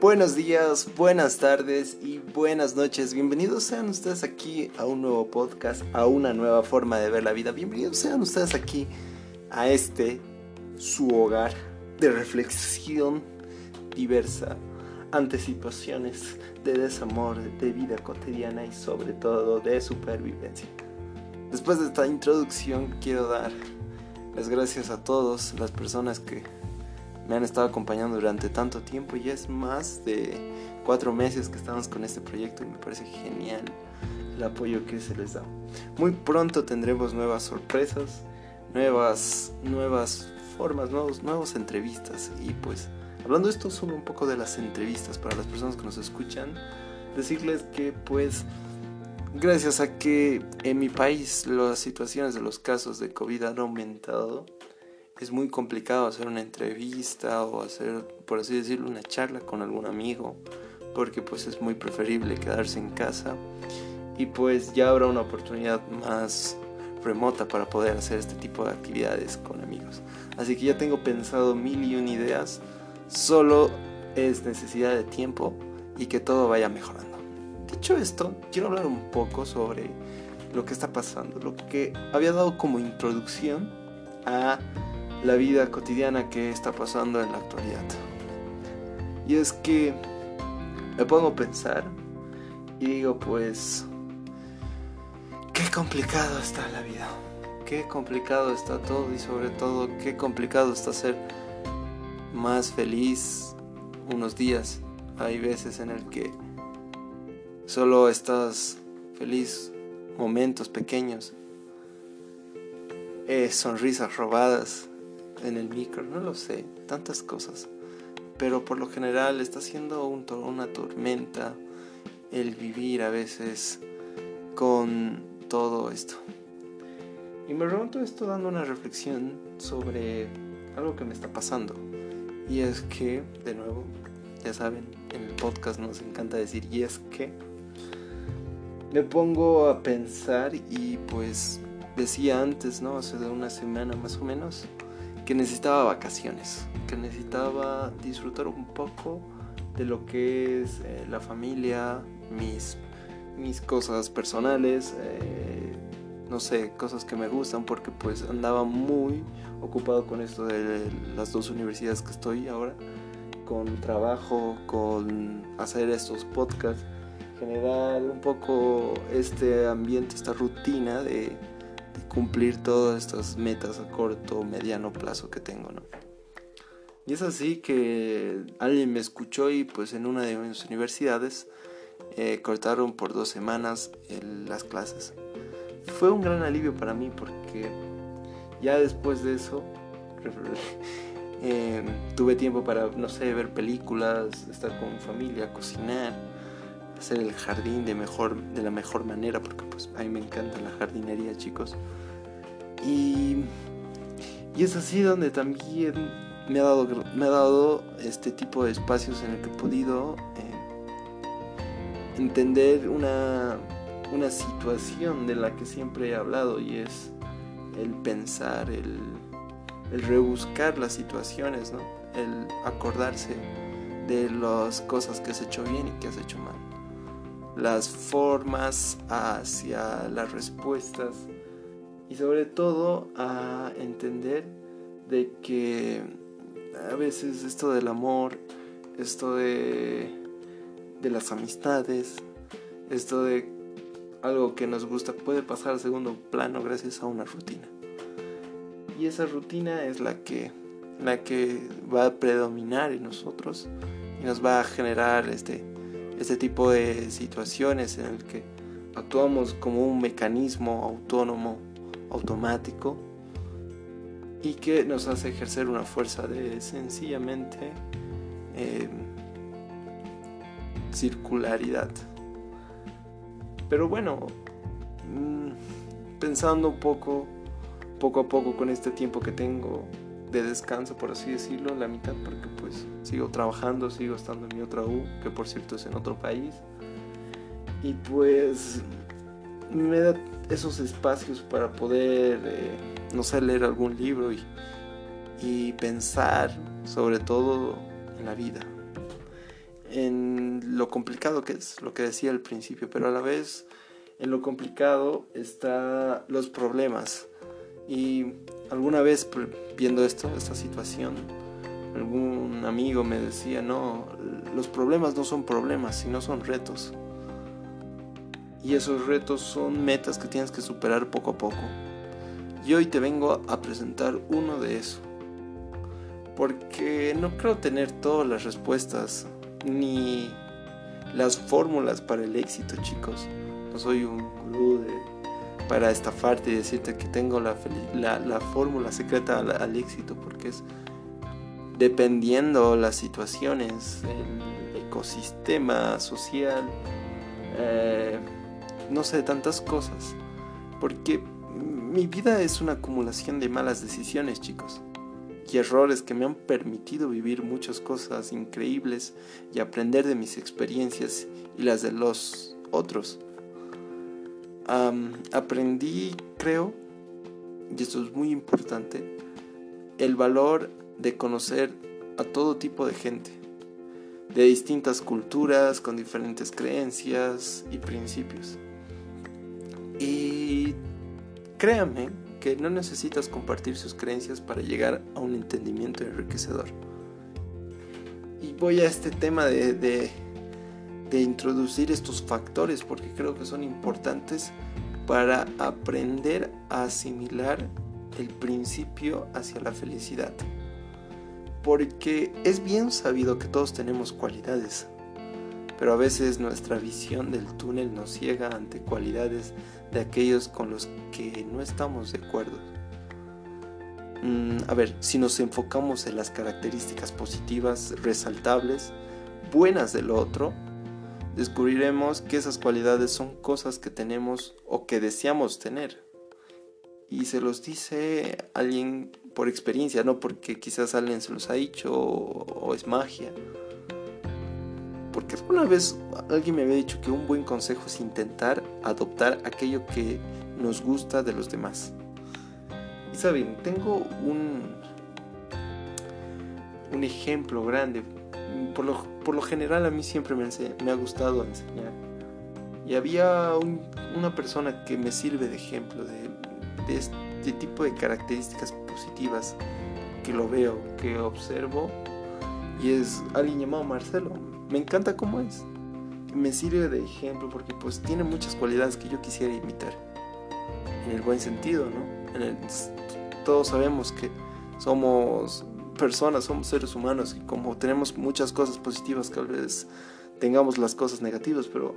Buenos días, buenas tardes y buenas noches. Bienvenidos sean ustedes aquí a un nuevo podcast, a una nueva forma de ver la vida. Bienvenidos sean ustedes aquí a este, su hogar de reflexión diversa, anticipaciones de desamor, de vida cotidiana y sobre todo de supervivencia. Después de esta introducción quiero dar las gracias a todos las personas que me han estado acompañando durante tanto tiempo. y es más de cuatro meses que estamos con este proyecto y me parece genial el apoyo que se les da. Muy pronto tendremos nuevas sorpresas, nuevas, nuevas formas, nuevos, nuevas entrevistas. Y pues, hablando esto solo un poco de las entrevistas para las personas que nos escuchan, decirles que pues gracias a que en mi país las situaciones de los casos de COVID han aumentado, es muy complicado hacer una entrevista o hacer, por así decirlo, una charla con algún amigo, porque pues es muy preferible quedarse en casa y pues ya habrá una oportunidad más remota para poder hacer este tipo de actividades con amigos. Así que ya tengo pensado mil y un ideas, solo es necesidad de tiempo y que todo vaya mejorando. Dicho esto, quiero hablar un poco sobre lo que está pasando, lo que había dado como introducción a la vida cotidiana que está pasando en la actualidad. Y es que me pongo a pensar y digo pues, qué complicado está la vida, qué complicado está todo y sobre todo qué complicado está ser más feliz unos días. Hay veces en el que solo estás feliz momentos pequeños, eh, sonrisas robadas, en el micro, no lo sé, tantas cosas. Pero por lo general está siendo un, una tormenta el vivir a veces con todo esto. Y me remonto esto dando una reflexión sobre algo que me está pasando. Y es que, de nuevo, ya saben, en el podcast nos encanta decir y es que me pongo a pensar y pues decía antes, ¿no? Hace una semana más o menos, que necesitaba vacaciones, que necesitaba disfrutar un poco de lo que es eh, la familia, mis, mis cosas personales, eh, no sé, cosas que me gustan porque pues andaba muy ocupado con esto de las dos universidades que estoy ahora, con trabajo, con hacer estos podcasts, generar un poco este ambiente, esta rutina de cumplir todas estas metas a corto o mediano plazo que tengo, ¿no? Y es así que alguien me escuchó y pues en una de mis universidades eh, cortaron por dos semanas las clases. Fue un gran alivio para mí porque ya después de eso eh, tuve tiempo para, no sé, ver películas, estar con mi familia, cocinar, hacer el jardín de, mejor, de la mejor manera porque pues a mí me encanta la jardinería chicos. Y, es así donde también me ha dado, me ha dado este tipo de espacios en el que he podido eh, entender una, una situación de la que siempre he hablado y es el pensar, el, el rebuscar las situaciones, ¿no? el acordarse de las cosas que has hecho bien y que has hecho mal, las formas hacia las respuestas y sobre todo a entender de que a veces esto del amor, esto de, de las amistades, esto de algo que nos gusta puede pasar a segundo plano gracias a una rutina. Y esa rutina es la que, la que va a predominar en nosotros y nos va a generar este, este tipo de situaciones en el que actuamos como un mecanismo autónomo automático y que nos hace ejercer una fuerza de sencillamente em, circularidad. Pero bueno, mm, pensando un poco, poco a poco con este tiempo que tengo de descanso, por así decirlo, la mitad, porque pues sigo trabajando, sigo estando en mi otra U, que por cierto es en otro país. Y pues me da esos espacios para poder, eh, no sé, leer algún libro y, y pensar sobre todo en la vida. en lo complicado que es, lo que decía al principio, pero a la vez en lo complicado está los problemas. Y alguna vez viendo esto, esta situación, algún amigo me decía, no, los problemas no son problemas, sino son retos. Y esos retos son metas que tienes que superar poco a poco. Y hoy te vengo a presentar uno de esos. Porque no creo tener todas las respuestas ni las fórmulas para el éxito, chicos. No soy un gurú para estafarte y decirte que tengo la, la, fórmula secreta al, éxito, porque es dependiendo las situaciones, el ecosistema social, eh, no sé, tantas cosas. Porque mi vida es una acumulación de malas decisiones, chicos y errores que me han permitido vivir muchas cosas increíbles y aprender de mis experiencias y las de los otros. aprendí, creo, y esto es muy importante, el valor de conocer a todo tipo de gente, de distintas culturas, con diferentes creencias y principios. Y créanme que no necesitas compartir sus creencias para llegar a un entendimiento enriquecedor. Y voy a este tema de, de, introducir estos factores porque creo que son importantes para aprender a asimilar el principio hacia la felicidad. Porque es bien sabido que todos tenemos cualidades, pero a veces nuestra visión del túnel nos ciega ante cualidades de aquellos con los que no estamos de acuerdo. Mm, a ver, si nos enfocamos en las características positivas, resaltables, buenas del otro, descubriremos que esas cualidades son cosas que tenemos o que deseamos tener. Y se los dice alguien por experiencia, no porque quizás alguien se los ha dicho o es magia. Porque alguna vez alguien me había dicho que un buen consejo es intentar adoptar aquello que nos gusta de los demás. Y saben, tengo un, un ejemplo grande. Por lo, por lo general a mí siempre me, me ha gustado enseñar. Y había una persona que me sirve de ejemplo de, de este tipo de características positivas que lo veo, que observo. Y es alguien llamado Marcelo me encanta cómo es. Me sirve de ejemplo porque pues tiene muchas cualidades que yo quisiera imitar. En el buen sentido, ¿no? todos sabemos que somos personas, somos seres humanos y como tenemos muchas cosas positivas, tal vez tengamos las cosas negativas, pero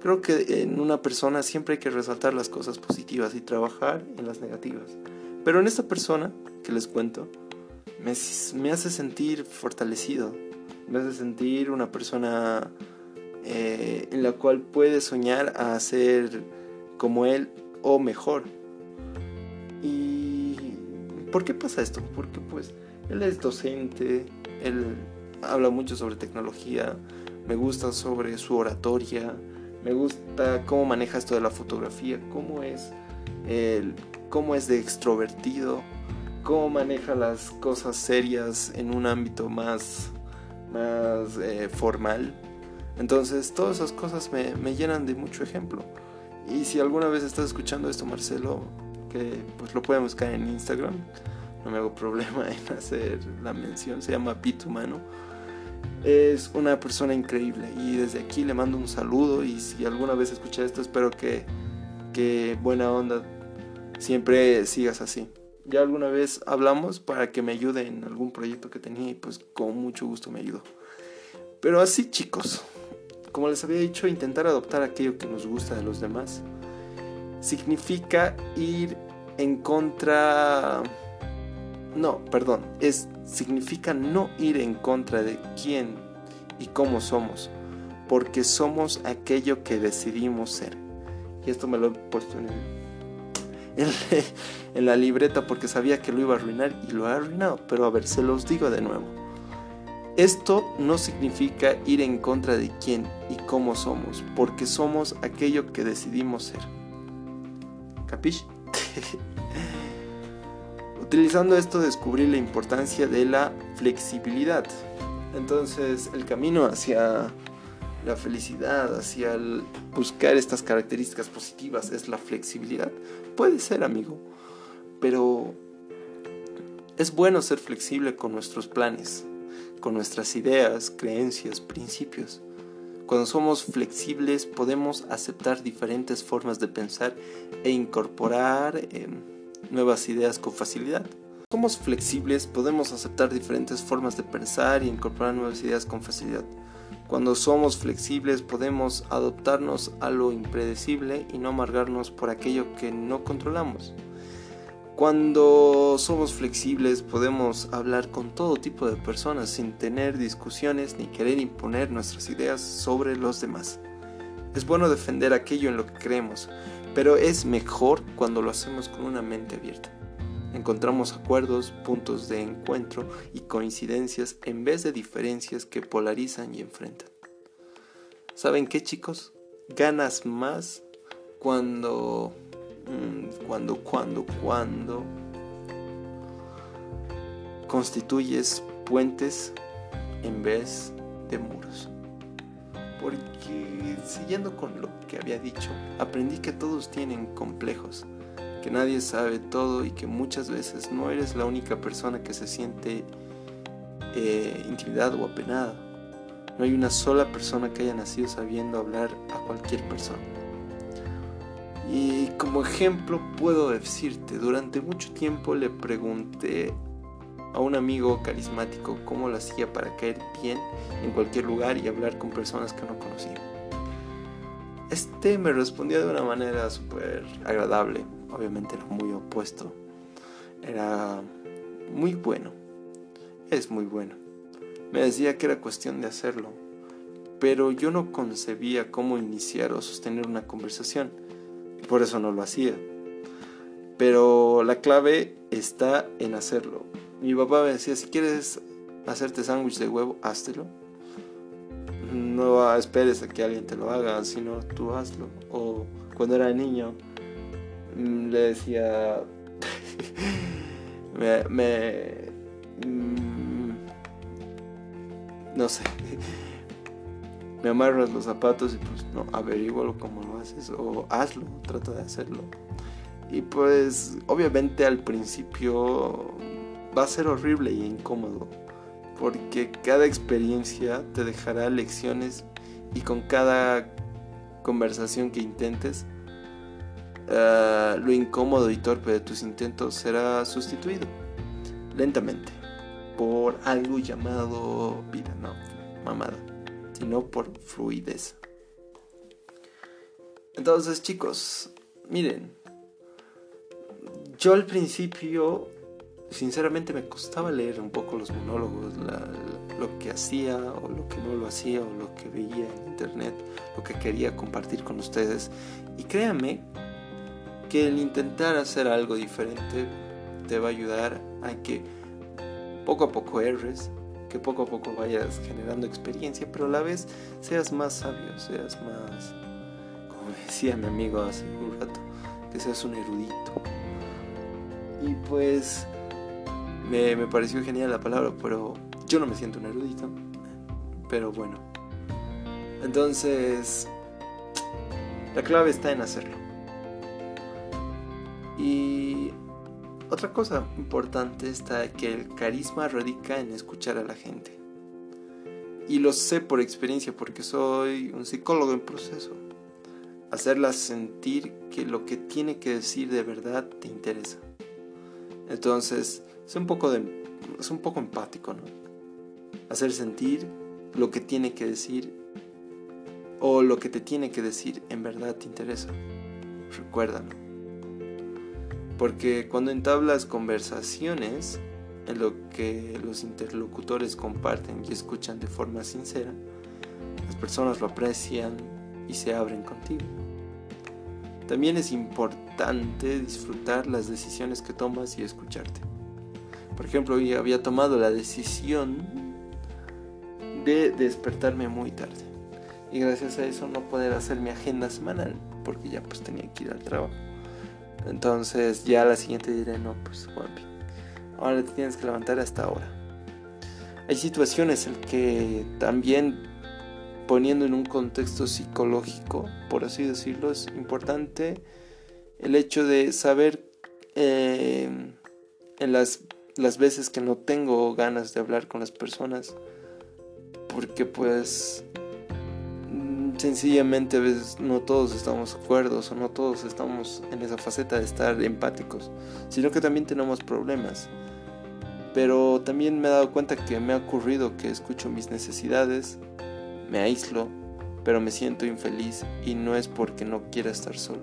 creo que en una persona siempre hay que resaltar las cosas positivas y trabajar en las negativas. Pero en esta persona que les cuento, me, me hace sentir fortalecido, me hace sentir una persona eh, en la cual puede soñar a ser como él o mejor. ¿Y por qué pasa esto? Porque pues él es docente, él habla mucho sobre tecnología, me gusta sobre su oratoria, me gusta cómo maneja esto de la fotografía, cómo es, cómo es de extrovertido, cómo maneja las cosas serias en un ámbito más más eh, formal. Entonces todas esas cosas me, me, llenan de mucho ejemplo. Y si alguna vez estás escuchando esto, Marcelo, que pues lo pueden buscar en Instagram, no me hago problema en hacer la mención, se llama Pitumano. Es una persona increíble y desde aquí le mando un saludo y si alguna vez escuchas esto espero que, que buena onda siempre sigas así ya alguna vez hablamos para que me ayude en algún proyecto que tenía y pues con mucho gusto me ayudó. Pero así chicos, como les había dicho, intentar adoptar aquello que nos gusta de los demás significa ir en contra... No, perdón, es significa no ir en contra de quién y cómo somos, porque somos aquello que decidimos ser. Y esto me lo he puesto en el en, la libreta porque sabía que lo iba a arruinar y lo ha arruinado. Pero a ver, se los digo de nuevo. Esto no significa ir en contra de quién y cómo somos, porque somos aquello que decidimos ser. ¿Capish? Utilizando esto descubrí la importancia de la flexibilidad. Entonces el camino hacia la felicidad, hacia el buscar estas características positivas es la flexibilidad. Puede ser, amigo, pero es bueno ser flexible con nuestros planes, con nuestras ideas, creencias, principios. Cuando somos flexibles podemos aceptar diferentes formas de pensar e incorporar eh, nuevas ideas con facilidad. Somos flexibles podemos aceptar diferentes formas de pensar e incorporar nuevas ideas con facilidad. Cuando somos flexibles podemos adoptarnos a lo impredecible y no amargarnos por aquello que no controlamos. Cuando somos flexibles podemos hablar con todo tipo de personas sin tener discusiones ni querer imponer nuestras ideas sobre los demás. Es bueno defender aquello en lo que creemos, pero es mejor cuando lo hacemos con una mente abierta. Encontramos acuerdos, puntos de encuentro y coincidencias en vez de diferencias que polarizan y enfrentan. ¿Saben qué chicos? Ganas más cuando... Mm, cuando, cuando, cuando constituyes puentes en vez de muros. Porque siguiendo con lo que había dicho, aprendí que todos tienen complejos que nadie sabe todo y que muchas veces no eres la única persona que se siente eh, intimidada o apenada. No hay una sola persona que haya nacido sabiendo hablar a cualquier persona. Y como ejemplo puedo decirte, durante mucho tiempo le pregunté a un amigo carismático cómo lo hacía para caer bien en cualquier lugar y hablar con personas que no conocía. Este me respondió de una manera súper agradable, obviamente era muy opuesto. Era muy bueno. Es muy bueno. Me decía que era cuestión de hacerlo. Pero yo no concebía cómo iniciar o sostener una conversación. Y por eso no lo hacía. Pero la clave está en hacerlo. Mi papá me decía, si quieres hacerte sándwich de huevo, háztelo. No esperes a que alguien te lo haga, sino tú hazlo. O cuando era niño, le decía, me, me mm, no sé, me amarras los zapatos y pues no, averígualo como lo haces o hazlo, trata de hacerlo. Y pues obviamente al principio va a ser horrible y incómodo, porque cada experiencia te dejará lecciones y con cada conversación que intentes eh, lo incómodo y torpe de tus intentos será sustituido lentamente por algo llamado vida, no mamada, sino por fluidez. Entonces chicos, miren, yo al principio sinceramente me costaba leer un poco los monólogos, lo que hacía o lo que no lo hacía o lo que veía en internet, lo que quería compartir con ustedes. Y créanme que el intentar hacer algo diferente te va a ayudar a que poco a poco erres, que poco a poco vayas generando experiencia, pero a la vez seas más sabio, seas más, como decía mi amigo hace un rato, que seas un erudito. Y pues me, me pareció genial la palabra, pero yo no me siento un erudito, pero bueno. Entonces, la clave está en hacerlo. Y otra cosa importante está que el carisma radica en escuchar a la gente. Y lo sé por experiencia porque soy un psicólogo en proceso. Hacerla sentir que lo que tiene que decir de verdad te interesa. Entonces, es un poco, es un poco empático, ¿no? Hacer sentir lo que tiene que decir o lo que te tiene que decir en verdad te interesa. Recuérdalo. Porque cuando entablas conversaciones en lo que los interlocutores comparten y escuchan de forma sincera, las personas lo aprecian y se abren contigo. También es importante disfrutar las decisiones que tomas y escucharte. Por ejemplo, hoy había tomado la decisión de despertarme muy tarde. Y gracias a eso no poder hacer mi agenda semanal porque ya pues tenía que ir al trabajo. Entonces ya la siguiente diré, no, pues Juanpi, ahora te tienes que levantar hasta ahora. hay situaciones en que también poniendo en un contexto psicológico, por así decirlo, es importante el hecho de saber eh, en las, las veces que no tengo ganas de hablar con las personas, porque pues sencillamente a veces no todos estamos de acuerdo o no todos estamos en esa faceta de estar empáticos, sino que también tenemos problemas. Pero también me he dado cuenta que me ha ocurrido que escucho mis necesidades, me aíslo, pero me siento infeliz y no es porque no quiera estar solo,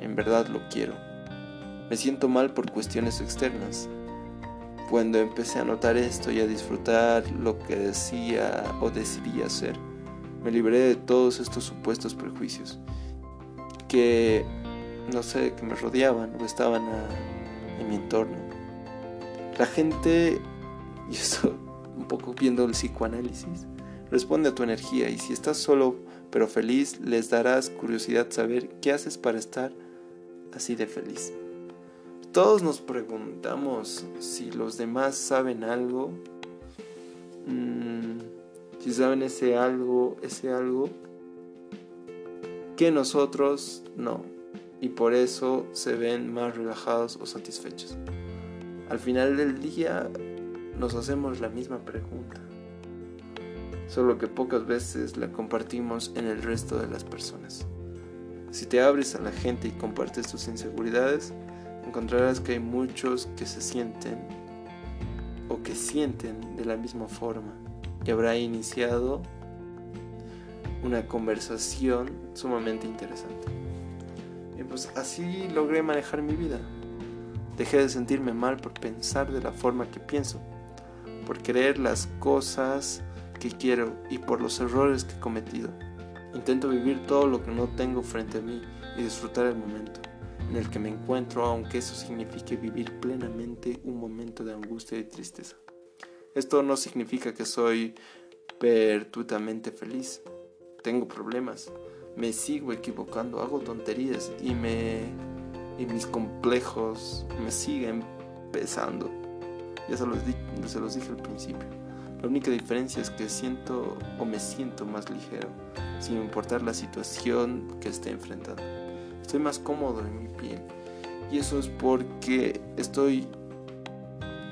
en verdad lo quiero. Me siento mal por cuestiones externas. Cuando empecé a notar esto y a disfrutar lo que decía o decidía hacer, me libré de todos estos supuestos prejuicios que, no sé, que me rodeaban o estaban en mi entorno. La gente, y esto un poco viendo el psicoanálisis, responde a tu energía y si estás solo pero feliz, les darás curiosidad saber qué haces para estar así de feliz. Todos nos preguntamos si los demás saben algo, mm, si saben ese algo, ese algo, que nosotros no, y por eso se ven más relajados o satisfechos. Al final del día nos hacemos la misma pregunta, solo que pocas veces la compartimos en el resto de las personas. Si te abres a la gente y compartes tus inseguridades, encontrarás que hay muchos que se sienten o que sienten de la misma forma y habrá iniciado una conversación sumamente interesante. Y pues así logré manejar mi vida. Dejé de sentirme mal por pensar de la forma que pienso, por creer las cosas que quiero y por los errores que he cometido. Intento vivir todo lo que no tengo frente a mí y disfrutar el momento en el que me encuentro, aunque eso signifique vivir plenamente un momento de angustia y tristeza. Esto no significa que soy perpetuamente feliz. Tengo problemas, me sigo equivocando, hago tonterías y me y mis complejos me siguen pesando. Ya se los, se los dije al principio. La única diferencia es que siento o me siento más ligero, sin importar la situación que esté enfrentando. Estoy más cómodo en mi piel. Y eso es porque estoy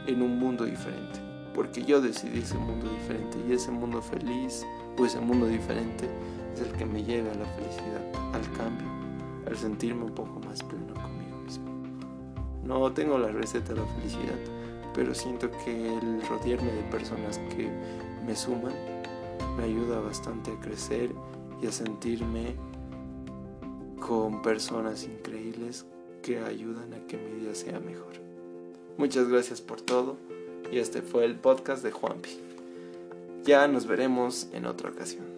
en un mundo diferente. Porque yo decidí ese mundo diferente. Y ese mundo feliz o ese mundo diferente es el que me lleva a la felicidad, al cambio, al sentirme un poco más pleno conmigo mismo. No tengo la receta de la felicidad, pero siento que el rodearme de personas que me suman me ayuda bastante a crecer y a sentirme con personas increíbles que ayudan a que mi día sea mejor. Muchas gracias por todo y este fue el podcast de Juanpi. Ya nos veremos en otra ocasión.